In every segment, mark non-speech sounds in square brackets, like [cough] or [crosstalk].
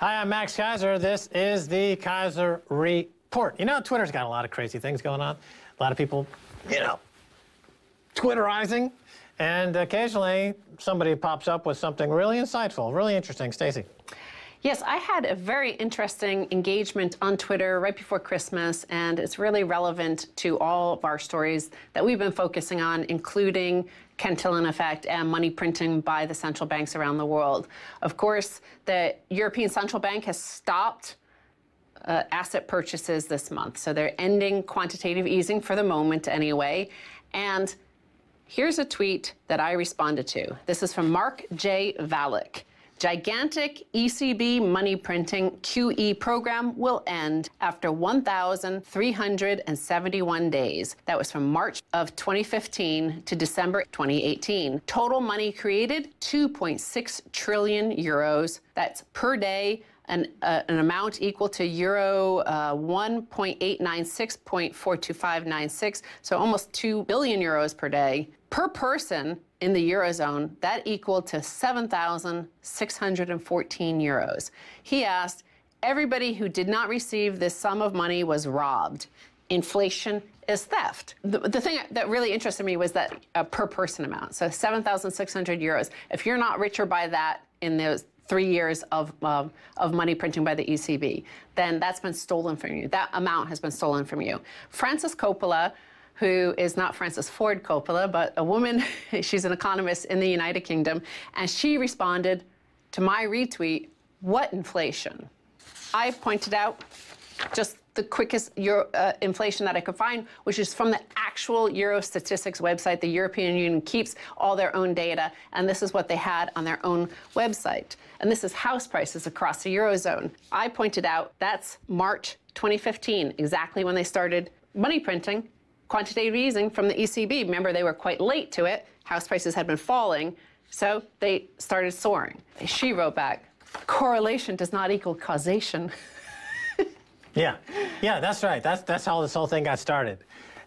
Hi, I'm Max Keiser. This is the Keiser Report. You know, Twitter's got a lot of crazy things going on. A lot of people, you know, Twitterizing. And occasionally somebody pops up with something really insightful, really interesting. Stacy. Yes, I had a very interesting engagement on Twitter right before Christmas, and it's really relevant to all of our stories that we've been focusing on, including Cantillon effect and money printing by the central banks around the world. Of course, the European Central Bank has stopped uh, asset purchases this month, so they're ending quantitative easing for the moment anyway. And here's a tweet that I responded to. This is from Mark J. Valek. Gigantic ECB money printing QE program will end after 1,371 days. That was from March of 2015 to December 2018. Total money created 2.6 trillion euros. That's per day an, uh, an, amount equal to euro uh, 1.896.42596, so almost 2 billion euros per day. Per person, in the Eurozone, that equaled to 7,614 euros. He asked, everybody who did not receive this sum of money was robbed. Inflation is theft. The, the thing that really interested me was that uh, per person amount, so 7,600 euros. If you're not richer by that in those three years of, of money printing by the ECB, then that's been stolen from you. That amount has been stolen from you. Frances Coppola who is not Francis Ford Coppola, but a woman, [laughs] she's an economist in the United Kingdom, and she responded to my retweet, what inflation? I pointed out just the quickest Euro, uh, inflation that I could find, which is from the actual Euro Statistics website. The European Union keeps all their own data, and this is what they had on their own website. And this is house prices across the Eurozone. I pointed out that's March 2015, exactly when they started money printing quantitative easing from the ECB. Remember, they were quite late to it. House prices had been falling, so they started soaring. She wrote back, correlation does not equal causation. [laughs] yeah, yeah, that's right. That's, that's how this whole thing got started.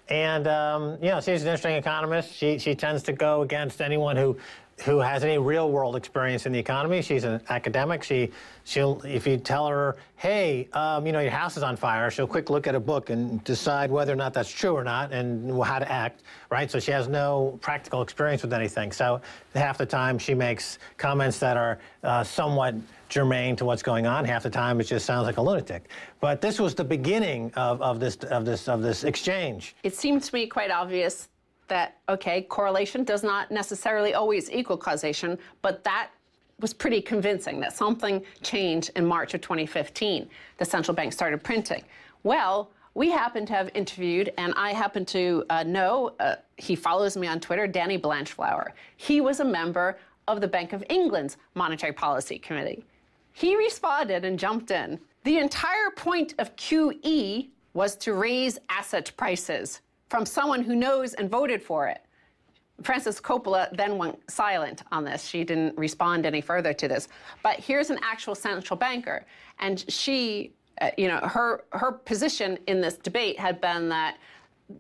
And, um, you know, she's an interesting economist. She, she tends to go against anyone who who has any real world experience in the economy. She's an academic. She, she'll, if you tell her, hey, um, you know, your house is on fire, she'll quick look at a book and decide whether or not that's true or not and how to act, right? So she has no practical experience with anything. So half the time she makes comments that are uh, somewhat germane to what's going on. Half the time it just sounds like a lunatic. But this was the beginning of, of this of this of this exchange. It seemed to me quite obvious that, okay, correlation does not necessarily always equal causation, but that was pretty convincing that something changed in March of 2015. The central bank started printing. Well, we happen to have interviewed, and I happen to uh, know, uh, he follows me on Twitter, Danny Blanchflower. He was a member of the Bank of England's Monetary Policy Committee. He responded and jumped in. The entire point of QE was to raise asset prices from someone who knows and voted for it. Frances Coppola then went silent on this. She didn't respond any further to this. But here's an actual central banker, and she, uh, you know, her her position in this debate had been that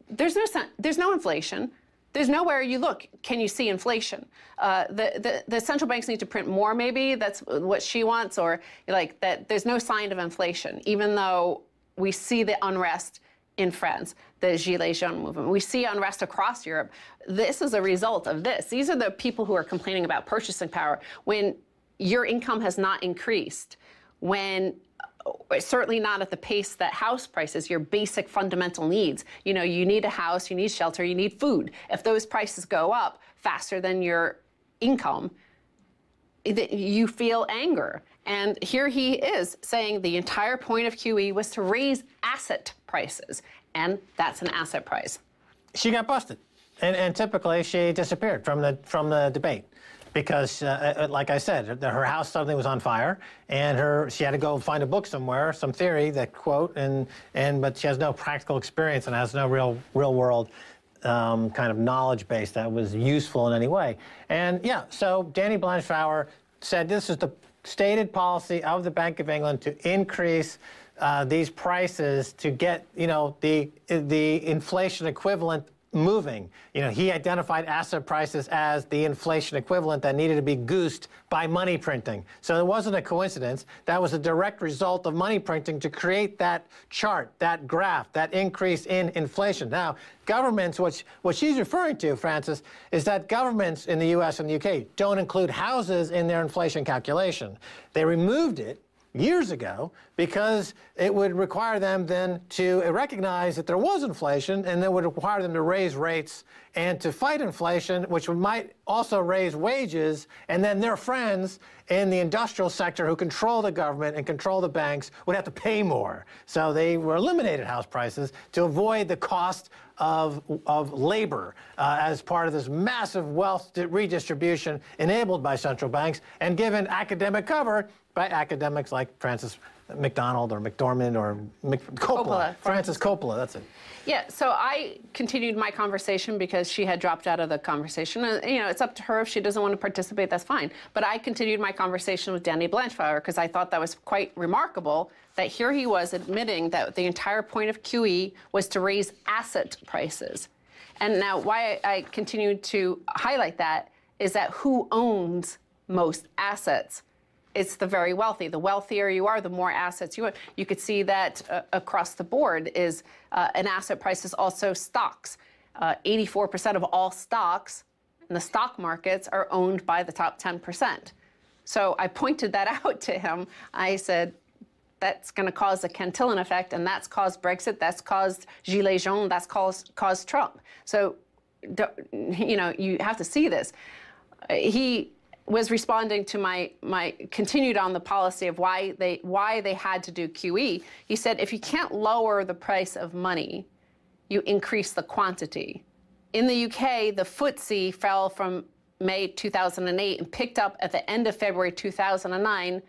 there's no there's no inflation. There's nowhere you look can you see inflation. Uh, the, the the central banks need to print more. Maybe that's what she wants, or like that. There's no sign of inflation, even though we see the unrest in France, the Gilets Jaunes movement. We see unrest across Europe. This is a result of this. These are the people who are complaining about purchasing power when your income has not increased, when uh, certainly not at the pace that house prices, your basic fundamental needs. You know, you need a house, you need shelter, you need food. If those prices go up faster than your income, you feel anger. And here he is saying the entire point of QE was to raise asset prices, and that's an asset price. She got busted, and, and typically she disappeared from the from the debate because, uh, uh like I said, her house suddenly was on fire, and her she had to go find a book somewhere, some theory that quote, and and but she has no practical experience and has no real real world um, kind of knowledge base that was useful in any way. And yeah, so Danny Blanchflower said this is the stated policy of the Bank of England to increase uh, these prices to get, you know, the the inflation equivalent moving. You know, he identified asset prices as the inflation equivalent that needed to be goosed by money printing. So it wasn't a coincidence. That was a direct result of money printing to create that chart, that graph, that increase in inflation. Now, governments, which what she's referring to, Frances, is that governments in the US and the UK don't include houses in their inflation calculation. They removed it years ago because it would require them then to recognize that there was inflation and that would require them to raise rates and to fight inflation, which might also raise wages. And then their friends in the industrial sector who control the government and control the banks would have to pay more. So they were eliminated house prices to avoid the cost of, of labor uh, as part of this massive wealth redistribution enabled by central banks and given academic cover by academics like Frances McDonald or McDormand or Mc, Coppola. Coppola. Frances Coppola, that's it. Yeah, so I continued my conversation because she had dropped out of the conversation. And, you know, it's up to her if she doesn't want to participate, that's fine. But I continued my conversation with Danny Blanchflower because I thought that was quite remarkable that here he was admitting that the entire point of QE was to raise asset prices. And now, why I continued to highlight that is that who owns most assets? It's the very wealthy. The wealthier you are, the more assets you have. You could see that uh, across the board is uh, an asset price is also stocks. 84% uh, of all stocks in the stock markets are owned by the top 10%. So I pointed that [laughs] out to him. I said, that's going to cause a Cantillon effect, and that's caused Brexit, that's caused Gilets jaunes, that's caused, caused Trump. So, you know, you have to see this. He was responding to my my continued on the policy of why they why they had to do QE. He said if you can't lower the price of money, you increase the quantity. In the UK, the FTSE fell from May 2008 and picked up at the end of February 2009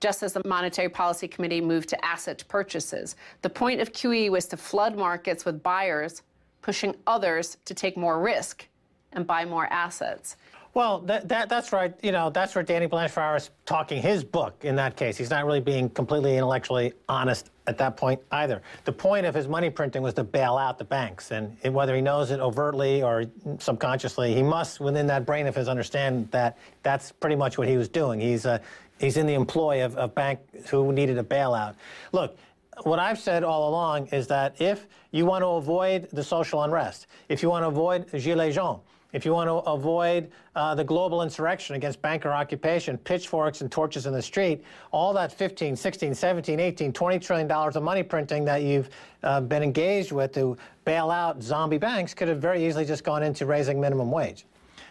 just as the Monetary Policy Committee moved to asset purchases. The point of QE was to flood markets with buyers, pushing others to take more risk and buy more assets. Well, that, that, that's right. You know, that's where Danny Blanchflower is talking his book in that case. He's not really being completely intellectually honest at that point either. The point of his money printing was to bail out the banks. And whether he knows it overtly or subconsciously, he must, within that brain of his, understand that that's pretty much what he was doing. He's, uh, he's in the employ of a bank who needed a bailout. Look, what I've said all along is that if you want to avoid the social unrest, if you want to avoid gilets jaunes, if you want to avoid uh, the global insurrection against banker occupation, pitchforks and torches in the street, all that 15, 16, 17, 18, 20 trillion dollars of money printing that you've uh, been engaged with to bail out zombie banks could have very easily just gone into raising minimum wage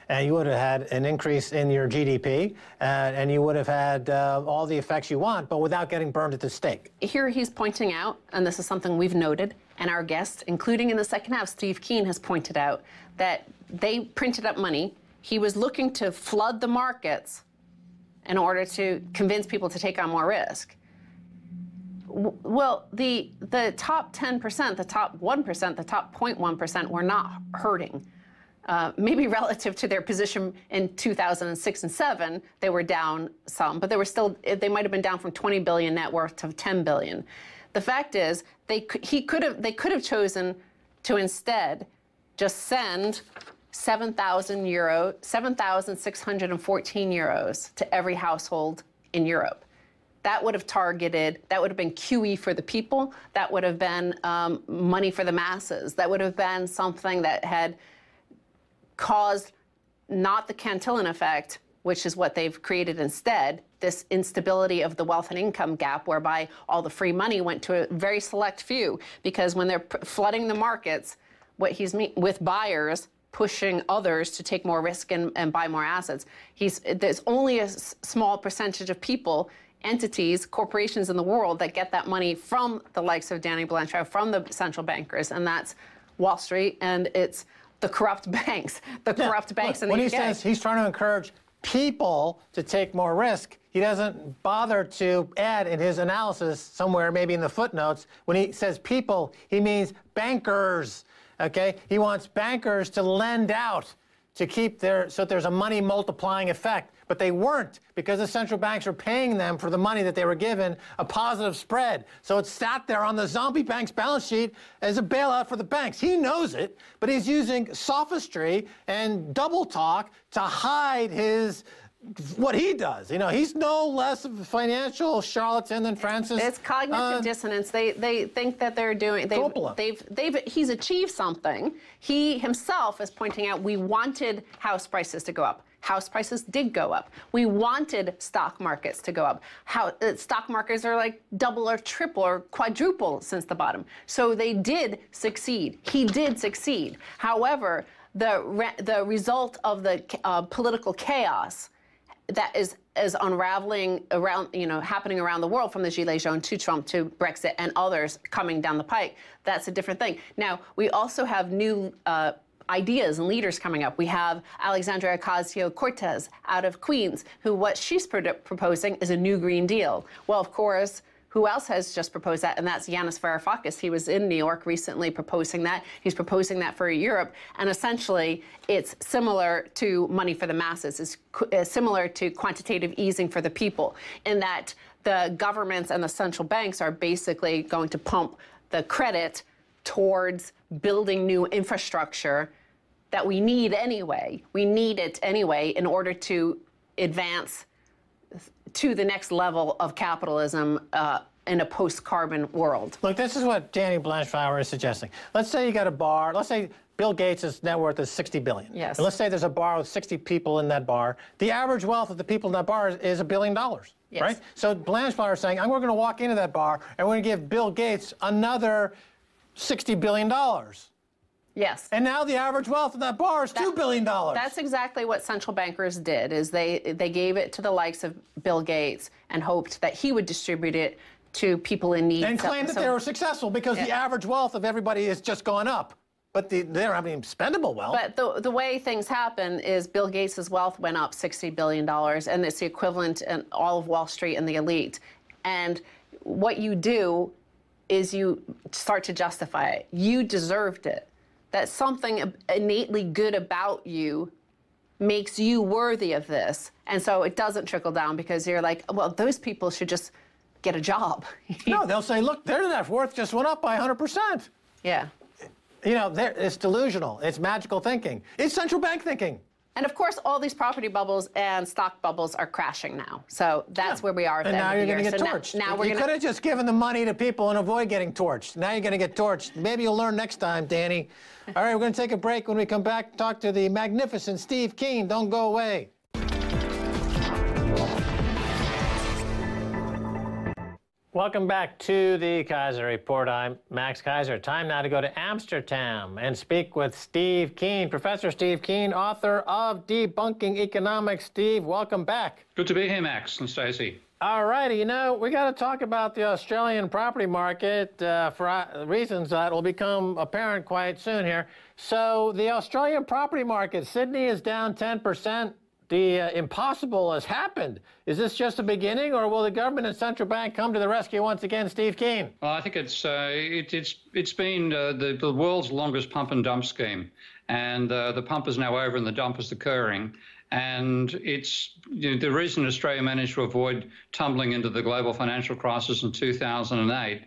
and you would have had an increase in your GDP, uh, and you would have had uh, all the effects you want, but without getting burned at the stake. Here he's pointing out, and this is something we've noted, and our guests, including in the second half, Steve Keen has pointed out that they printed up money. He was looking to flood the markets in order to convince people to take on more risk. Well, the the top 10%, the top 1%, the top 0.1% were not hurting. Uh, maybe relative to their position in 2006 and 7, they were down some, but they were still they might have been down from 20 billion net worth to 10 billion. The fact is, they he could have they could have chosen to instead just send 7,000 euro, 7,614 euros to every household in Europe. That would have targeted, that would have been QE for the people, that would have been um, money for the masses, that would have been something that had caused not the Cantillon effect, which is what they've created instead, this instability of the wealth and income gap, whereby all the free money went to a very select few. Because when they're flooding the markets, what he's with buyers pushing others to take more risk and, and buy more assets. He's there's only a s- small percentage of people, entities, corporations in the world that get that money from the likes of Danny Blanchard, from the central bankers, and that's Wall Street and it's the corrupt [laughs] banks, the yeah. corrupt banks Look, in the UK. When he says he's trying to encourage people to take more risk, he doesn't bother to add in his analysis somewhere, maybe in the footnotes, when he says people, he means bankers Okay? He wants bankers to lend out to keep their so there's a money multiplying effect. But they weren't because the central banks were paying them for the money that they were given a positive spread. So it sat there on the zombie bank's balance sheet as a bailout for the banks. He knows it but he's using sophistry and double talk to hide his what he does. You know, he's no less of a financial charlatan than Frances. It's cognitive uh, dissonance. They they think that they're doing they've, they've they've he's achieved something. He himself is pointing out we wanted house prices to go up. House prices did go up. We wanted stock markets to go up. How uh, stock markets are like double or triple or quadruple since the bottom. So they did succeed. He did succeed. However, the re- the result of the uh, political chaos that is is unraveling around, you know, happening around the world from the Gilets jaunes to Trump to Brexit and others coming down the pike. That's a different thing. Now, we also have new uh, ideas and leaders coming up. We have Alexandria Ocasio Cortez out of Queens, who what she's proposing is a new Green Deal. Well, of course, who else has just proposed that? And that's Yanis Varoufakis. He was in New York recently proposing that. He's proposing that for Europe. And essentially, it's similar to money for the masses. It's uh, similar to quantitative easing for the people in that the governments and the central banks are basically going to pump the credit towards building new infrastructure that we need anyway. We need it anyway in order to advance to the next level of capitalism uh, in a post-carbon world. Look, this is what Danny Blanchflower is suggesting. Let's say you got a bar. Let's say Bill Gates' net worth is 60 billion. Yes. And let's say there's a bar with 60 people in that bar. The average wealth of the people in that bar is a billion dollars. Yes. Right? So Blanchflower is saying, I'm going to walk into that bar and we're going to give Bill Gates another 60 billion dollars. Yes. And now the average wealth of that bar is that, $2 billion. That's exactly what central bankers did is they they gave it to the likes of Bill Gates and hoped that he would distribute it to people in need. And claimed so, that they were successful because yeah. the average wealth of everybody has just gone up. But the, they don't have any spendable wealth. But the, the way things happen is Bill Gates' wealth went up $60 billion, and it's the equivalent in all of Wall Street and the elite. And what you do is you start to justify it. You deserved it that something innately good about you makes you worthy of this. And so it doesn't trickle down because you're like, well, those people should just get a job. [laughs] no, they'll say, look, their net worth just went up by 100%. Yeah. You know, it's delusional. It's magical thinking. It's central bank thinking. And of course, all these property bubbles and stock bubbles are crashing now. So that's yeah. where we are. At and now you're going to get so torched. Now, now we're you could have just given the money to people and avoid getting torched. Now you're going to get torched. Maybe you'll learn next time, Danny. [laughs] All right, we're going to take a break. When we come back, talk to the magnificent Steve Keen. Don't go away. Welcome back to the Keiser Report. I'm Max Keiser. Time now to go to Amsterdam and speak with Steve Keen, Professor Steve Keen, author of Debunking Economics. Steve, welcome back. Good to be here, Max and Stacy. All righty. You know, we got to talk about the Australian property market uh, for uh, reasons that will become apparent quite soon here. So, the Australian property market, Sydney is down 10% the uh, impossible has happened. Is this just the beginning, or will the government and central bank come to the rescue once again, Steve Keen? Well, I think it's uh, it, it's it's been uh, the, the world's longest pump and dump scheme, and uh, the pump is now over and the dump is occurring. And it's you know, the reason Australia managed to avoid tumbling into the global financial crisis in 2008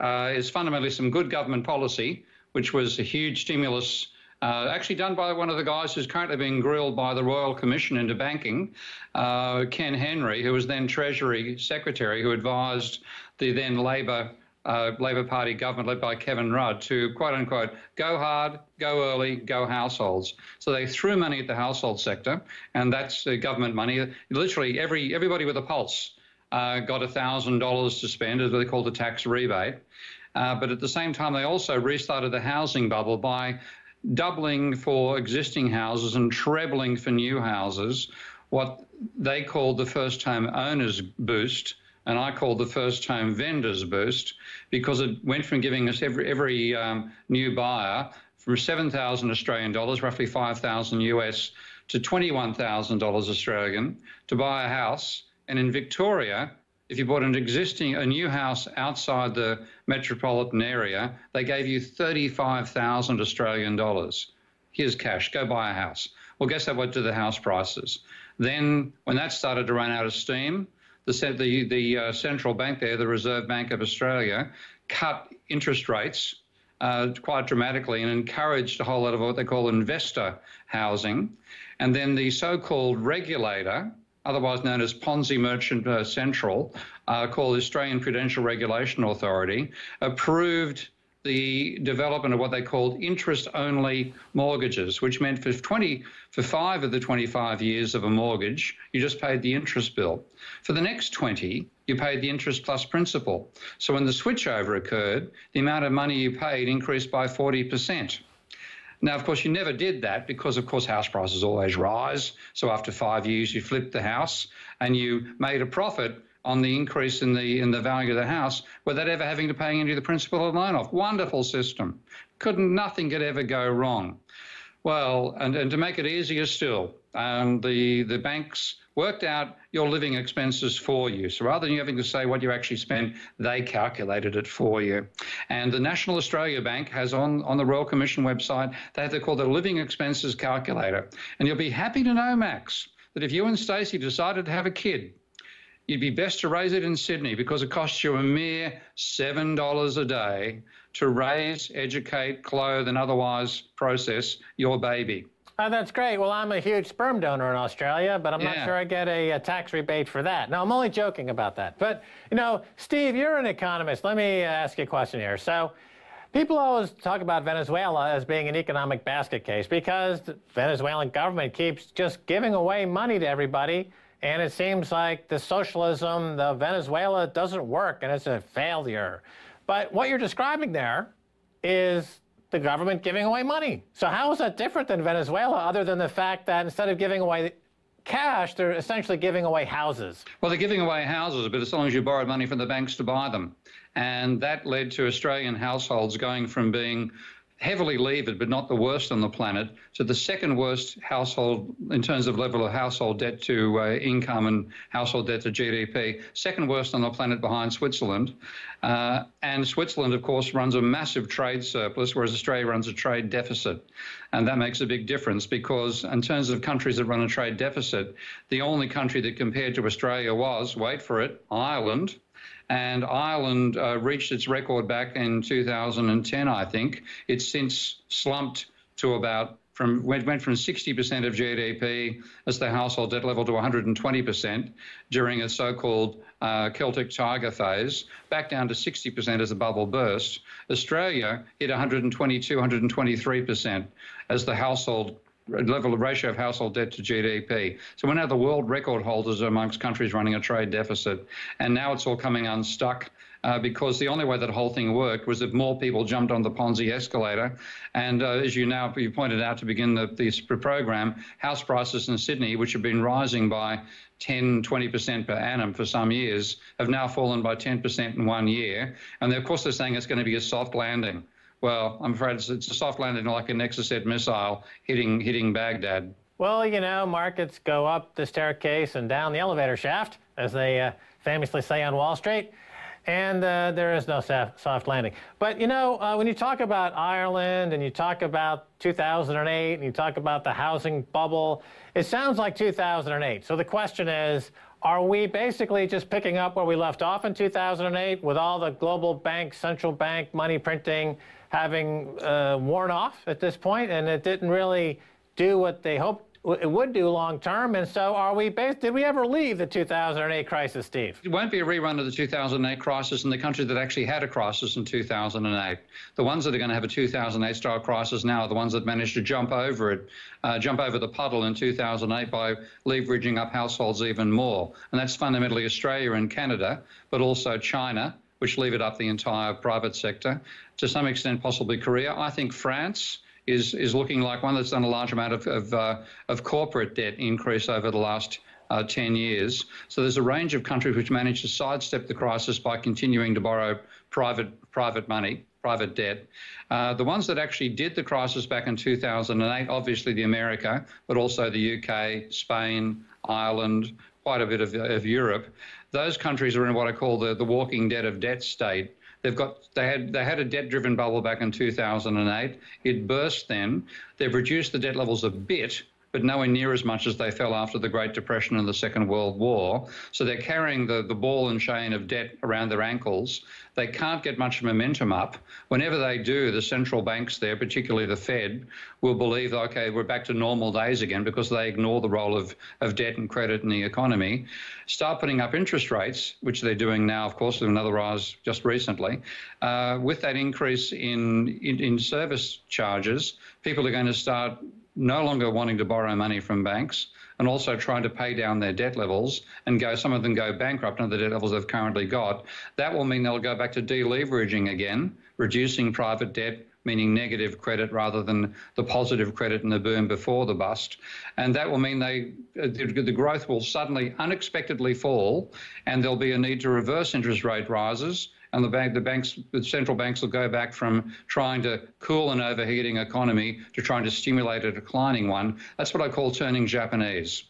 uh, is fundamentally some good government policy, which was a huge stimulus uh, actually done by one of the guys who's currently being grilled by the Royal Commission into Banking, uh, Ken Henry, who was then Treasury Secretary, who advised the then Labor uh, Labor Party government led by Kevin Rudd to quote unquote go hard, go early, go households. So they threw money at the household sector, and that's government money. Literally every everybody with a pulse uh, got thousand dollars to spend, as they called the tax rebate. Uh, but at the same time, they also restarted the housing bubble by doubling for existing houses and trebling for new houses, what they called the first home owners boost, and I called the first home vendors boost, because it went from giving us every every um, new buyer from 7,000 Australian dollars, roughly 5,000 US, to 21,000 dollars Australian to buy a house. And in Victoria, if you bought an existing, a new house outside the metropolitan area, they gave you 35,000 Australian dollars. Here's cash, go buy a house. Well, guess that what to the house prices? Then, when that started to run out of steam, the, the, the uh, central bank there, the Reserve Bank of Australia, cut interest rates uh, quite dramatically and encouraged a whole lot of what they call investor housing. And then the so called regulator, otherwise known as Ponzi Merchant Central, uh, called the Australian Prudential Regulation Authority, approved the development of what they called interest-only mortgages, which meant for 20, for five of the 25 years of a mortgage, you just paid the interest bill. For the next 20, you paid the interest plus principal. So when the switchover occurred, the amount of money you paid increased by 40%. Now, of course, you never did that because, of course, house prices always rise. So after five years, you flipped the house and you made a profit on the increase in the in the value of the house without ever having to pay any of the principal or loan off. Wonderful system. Couldn't nothing could ever go wrong. Well, and, and to make it easier still, um, the the banks worked out your living expenses for you. So rather than you having to say what you actually spend, they calculated it for you. And the National Australia Bank has on, on the Royal Commission website, they have to call the living expenses calculator. And you'll be happy to know, Max, that if you and Stacy decided to have a kid, you'd be best to raise it in Sydney because it costs you a mere $7 a day to raise, educate, clothe, and otherwise process your baby. Oh, that's great. Well, I'm a huge sperm donor in Australia, but I'm yeah. not sure I get a, a, tax rebate for that. No, I'm only joking about that. But, you know, Steve, you're an economist. Let me uh, ask you a question here. So, people always talk about Venezuela as being an economic basket case because the Venezuelan government keeps just giving away money to everybody and it seems like the socialism, the Venezuela doesn't work and it's a failure. But what you're describing there is the government giving away money. So how is that different than Venezuela other than the fact that instead of giving away cash, they're essentially giving away houses. Well, they're giving away houses, but as long as you borrowed money from the banks to buy them. And that led to Australian households going from being heavily levered, but not the worst on the planet, to the second worst household in terms of level of household debt to uh, income and household debt to GDP, second worst on the planet behind Switzerland. Uh, and Switzerland, of course, runs a massive trade surplus, whereas Australia runs a trade deficit. And that makes a big difference because, in terms of countries that run a trade deficit, the only country that compared to Australia was, wait for it, Ireland and Ireland uh, reached its record back in 2010, I think. It's since slumped to about from went, went from 60% of GDP as the household debt level to 120% during a so-called uh, Celtic Tiger phase, back down to 60% as the bubble burst. Australia hit 122, 123% as the household level of ratio of household debt to GDP. So we're now the world record holders amongst countries running a trade deficit. And now it's all coming unstuck. Uh, because the only way that whole thing worked was if more people jumped on the Ponzi escalator. And uh, as you now you pointed out to begin the, this program, house prices in Sydney, which have been rising by 10, 20% per annum for some years, have now fallen by 10% in one year. And of course, they're saying it's going to be a soft landing. Well, I'm afraid it's, it's a soft landing like a Exocet missile hitting hitting Baghdad. Well, you know, markets go up the staircase and down the elevator shaft, as they uh, famously say on Wall Street, and uh, there is no soft landing. But, you know, uh, when you talk about Ireland and you talk about 2008 and you talk about the housing bubble, it sounds like 2008. So the question is, are we basically just picking up where we left off in 2008 with all the global bank, central bank money printing, having uh, worn off at this point, and it didn't really do what they hoped it would do long term. And so, are we based? Did we ever leave the 2008 crisis, Steve? It won't be a rerun of the 2008 crisis in the country that actually had a crisis in 2008. The ones that are going to have a 2008 style crisis now are the ones that managed to jump over it, uh, jump over the puddle in 2008 by leveraging up households even more. And that's fundamentally Australia and Canada, but also China which levered up the entire private sector. To some extent, possibly Korea. I think France is is looking like one that's done a large amount of of, uh, of corporate debt increase over the last. Uh, 10 years. So there's a range of countries which managed to sidestep the crisis by continuing to borrow private private money, private debt. Uh, the ones that actually did the crisis back in 2008, obviously the America, but also the UK, Spain, Ireland, quite a bit of, of Europe. Those countries are in what I call the, the walking debt of debt state. They've got they had they had a debt driven bubble back in 2008. It burst then. They've reduced the debt levels a bit, but nowhere near as much as they fell after the Great Depression and the Second World War. So they're carrying the, the ball and chain of debt around their ankles. They can't get much momentum up. Whenever they do, the central banks there, particularly the Fed, will believe, okay, we're back to normal days again because they ignore the role of, of debt and credit in the economy. Start putting up interest rates, which they're doing now, of course, with another rise just recently. Uh, with that increase in, in, in service charges, people are going to start no longer wanting to borrow money from banks and also trying to pay down their debt levels and go some of them go bankrupt under the debt levels they've currently got that will mean they'll go back to deleveraging again reducing private debt meaning negative credit rather than the positive credit in the boom before the bust. And that will mean they the growth will suddenly unexpectedly fall and there'll be a need to reverse interest rate rises and the bank, the banks, the central banks will go back from trying to cool an overheating economy to trying to stimulate a declining one. That's what I call turning Japanese,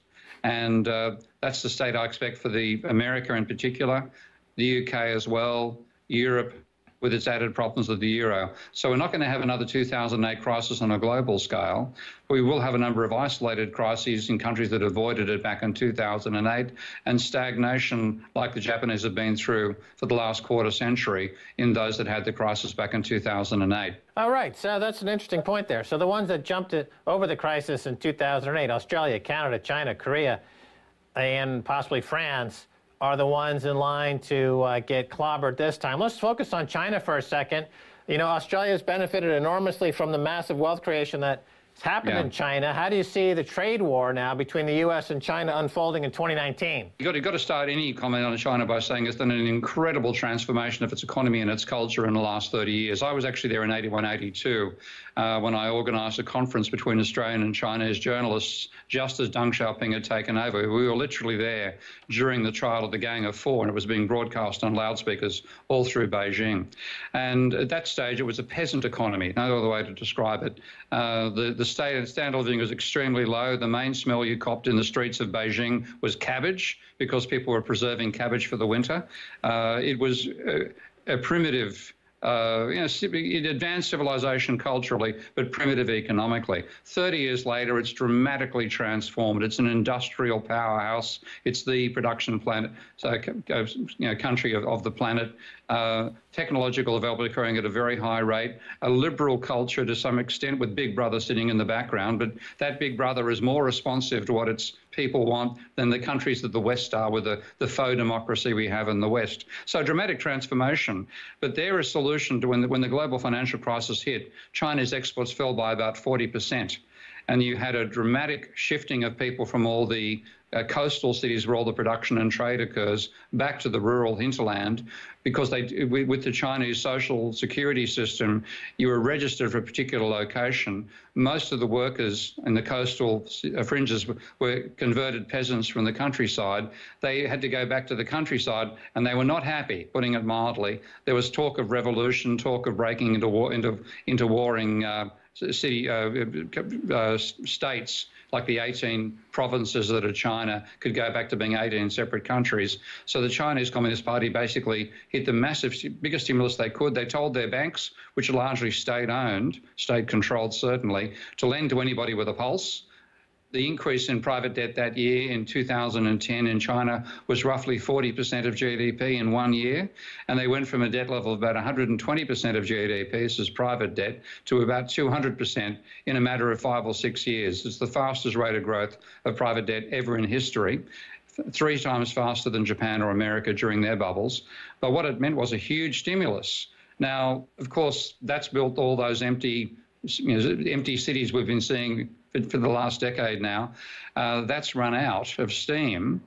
and uh, that's the state I expect for the America in particular, the UK as well, Europe, with its added problems of the euro. So we're not going to have another 2008 crisis on a global scale. We will have a number of isolated crises in countries that avoided it back in 2008 and stagnation like the Japanese have been through for the last quarter century in those that had the crisis back in 2008. All right, so that's an interesting point there. So the ones that jumped over the crisis in 2008, Australia, Canada, China, Korea, and possibly France, are the ones in line to uh, get clobbered this time. Let's focus on China for a second. You know, Australia has benefited enormously from the massive wealth creation that it's happened yeah. in China. How do you see the trade war now between the U.S. and China unfolding in 2019? You've got, you've got to start any comment on China by saying it's done an incredible transformation of its economy and its culture in the last 30 years. I was actually there in 81, 82 uh, when I organised a conference between Australian and Chinese journalists just as Deng Xiaoping had taken over. We were literally there during the trial of the Gang of Four, and it was being broadcast on loudspeakers all through Beijing. And at that stage, it was a peasant economy, no other way to describe it. Uh, the, the standard of living was extremely low. The main smell you copped in the streets of Beijing was cabbage because people were preserving cabbage for the winter. Uh, it was a, a primitive uh, you know, advanced civilization culturally, but primitive economically. 30 years later, it's dramatically transformed. It's an industrial powerhouse. It's the production planet, so you know, country of, of the planet. Uh, technological development occurring at a very high rate, a liberal culture to some extent with Big Brother sitting in the background, but that Big Brother is more responsive to what its people want than the countries that the West are with the, the faux democracy we have in the West. So dramatic transformation, but they're a solution to when the, when the global financial crisis hit, China's exports fell by about 40% and you had a dramatic shifting of people from all the uh, coastal cities where all the production and trade occurs back to the rural hinterland because they with the Chinese social security system you were registered for a particular location. Most of the workers in the coastal uh, fringes were converted peasants from the countryside. They had to go back to the countryside and they were not happy putting it mildly. There was talk of revolution talk of breaking into war into into warring uh, city uh, uh, states like the 18 provinces that are China could go back to being 18 separate countries. So the Chinese Communist Party basically hit the massive, biggest stimulus they could. They told their banks, which are largely state owned, state controlled certainly, to lend to anybody with a pulse the increase in private debt that year in 2010 in China was roughly 40% of GDP in one year. And they went from a debt level of about 120% of GDP, this is private debt, to about 200% in a matter of five or six years. It's the fastest rate of growth of private debt ever in history three times faster than Japan or America during their bubbles. But what it meant was a huge stimulus. Now, of course, that's built all those empty, you know, empty cities we've been seeing for, the last decade now, uh, that's run out of steam.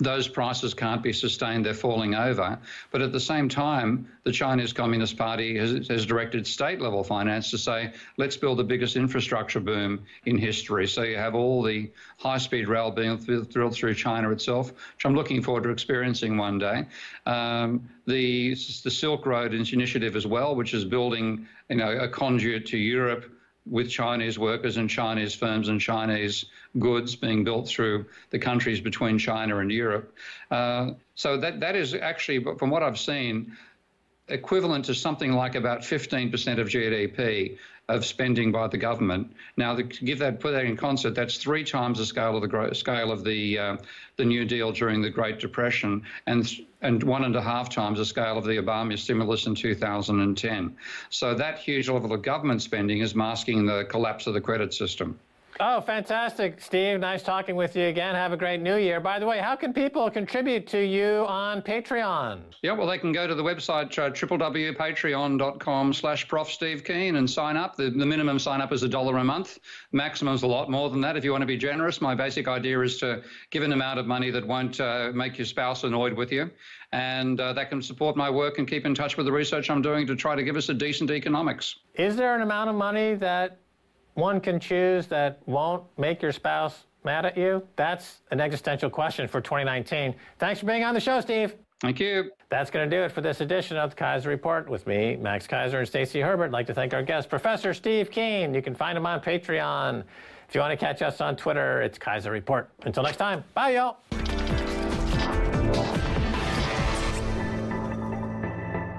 Those prices can't be sustained, they're falling over. But at the same time, the Chinese Communist Party has, has directed state level finance to say, let's build the biggest infrastructure boom in history. So you have all the high speed rail being drilled through China itself, which I'm looking forward to experiencing one day. Um, the, the Silk Road initiative as well, which is building you know, a conduit to Europe with Chinese workers and Chinese firms and Chinese goods being built through the countries between China and Europe. Uh, so that that is actually, from what I've seen, equivalent to something like about 15% of GDP of spending by the government. Now, to give that, put that in concert, that's three times the scale of the scale of the uh, the New Deal during the Great Depression, and and one and a half times the scale of the Obama stimulus in 2010. So that huge level of government spending is masking the collapse of the credit system. Oh, fantastic, Steve. Nice talking with you again. Have a great new year. By the way, how can people contribute to you on Patreon? Yeah, well, they can go to the website uh, www.patreon.com slash Prof Steve Keen and sign up. The, the minimum sign up is a dollar a month. Maximum is a lot more than that if you want to be generous. My basic idea is to give an amount of money that won't uh, make your spouse annoyed with you. And uh, that can support my work and keep in touch with the research I'm doing to try to give us a decent economics. Is there an amount of money that one can choose that won't make your spouse mad at you? That's an existential question for 2019. Thanks for being on the show, Steve. Thank you. That's going to do it for this edition of the Keiser Report with me, Max Keiser, and Stacy Herbert. I'd like to thank our guest, Professor Steve Keen. You can find him on Patreon. If you want to catch us on Twitter, it's Keiser Report. Until next time, bye, y'all.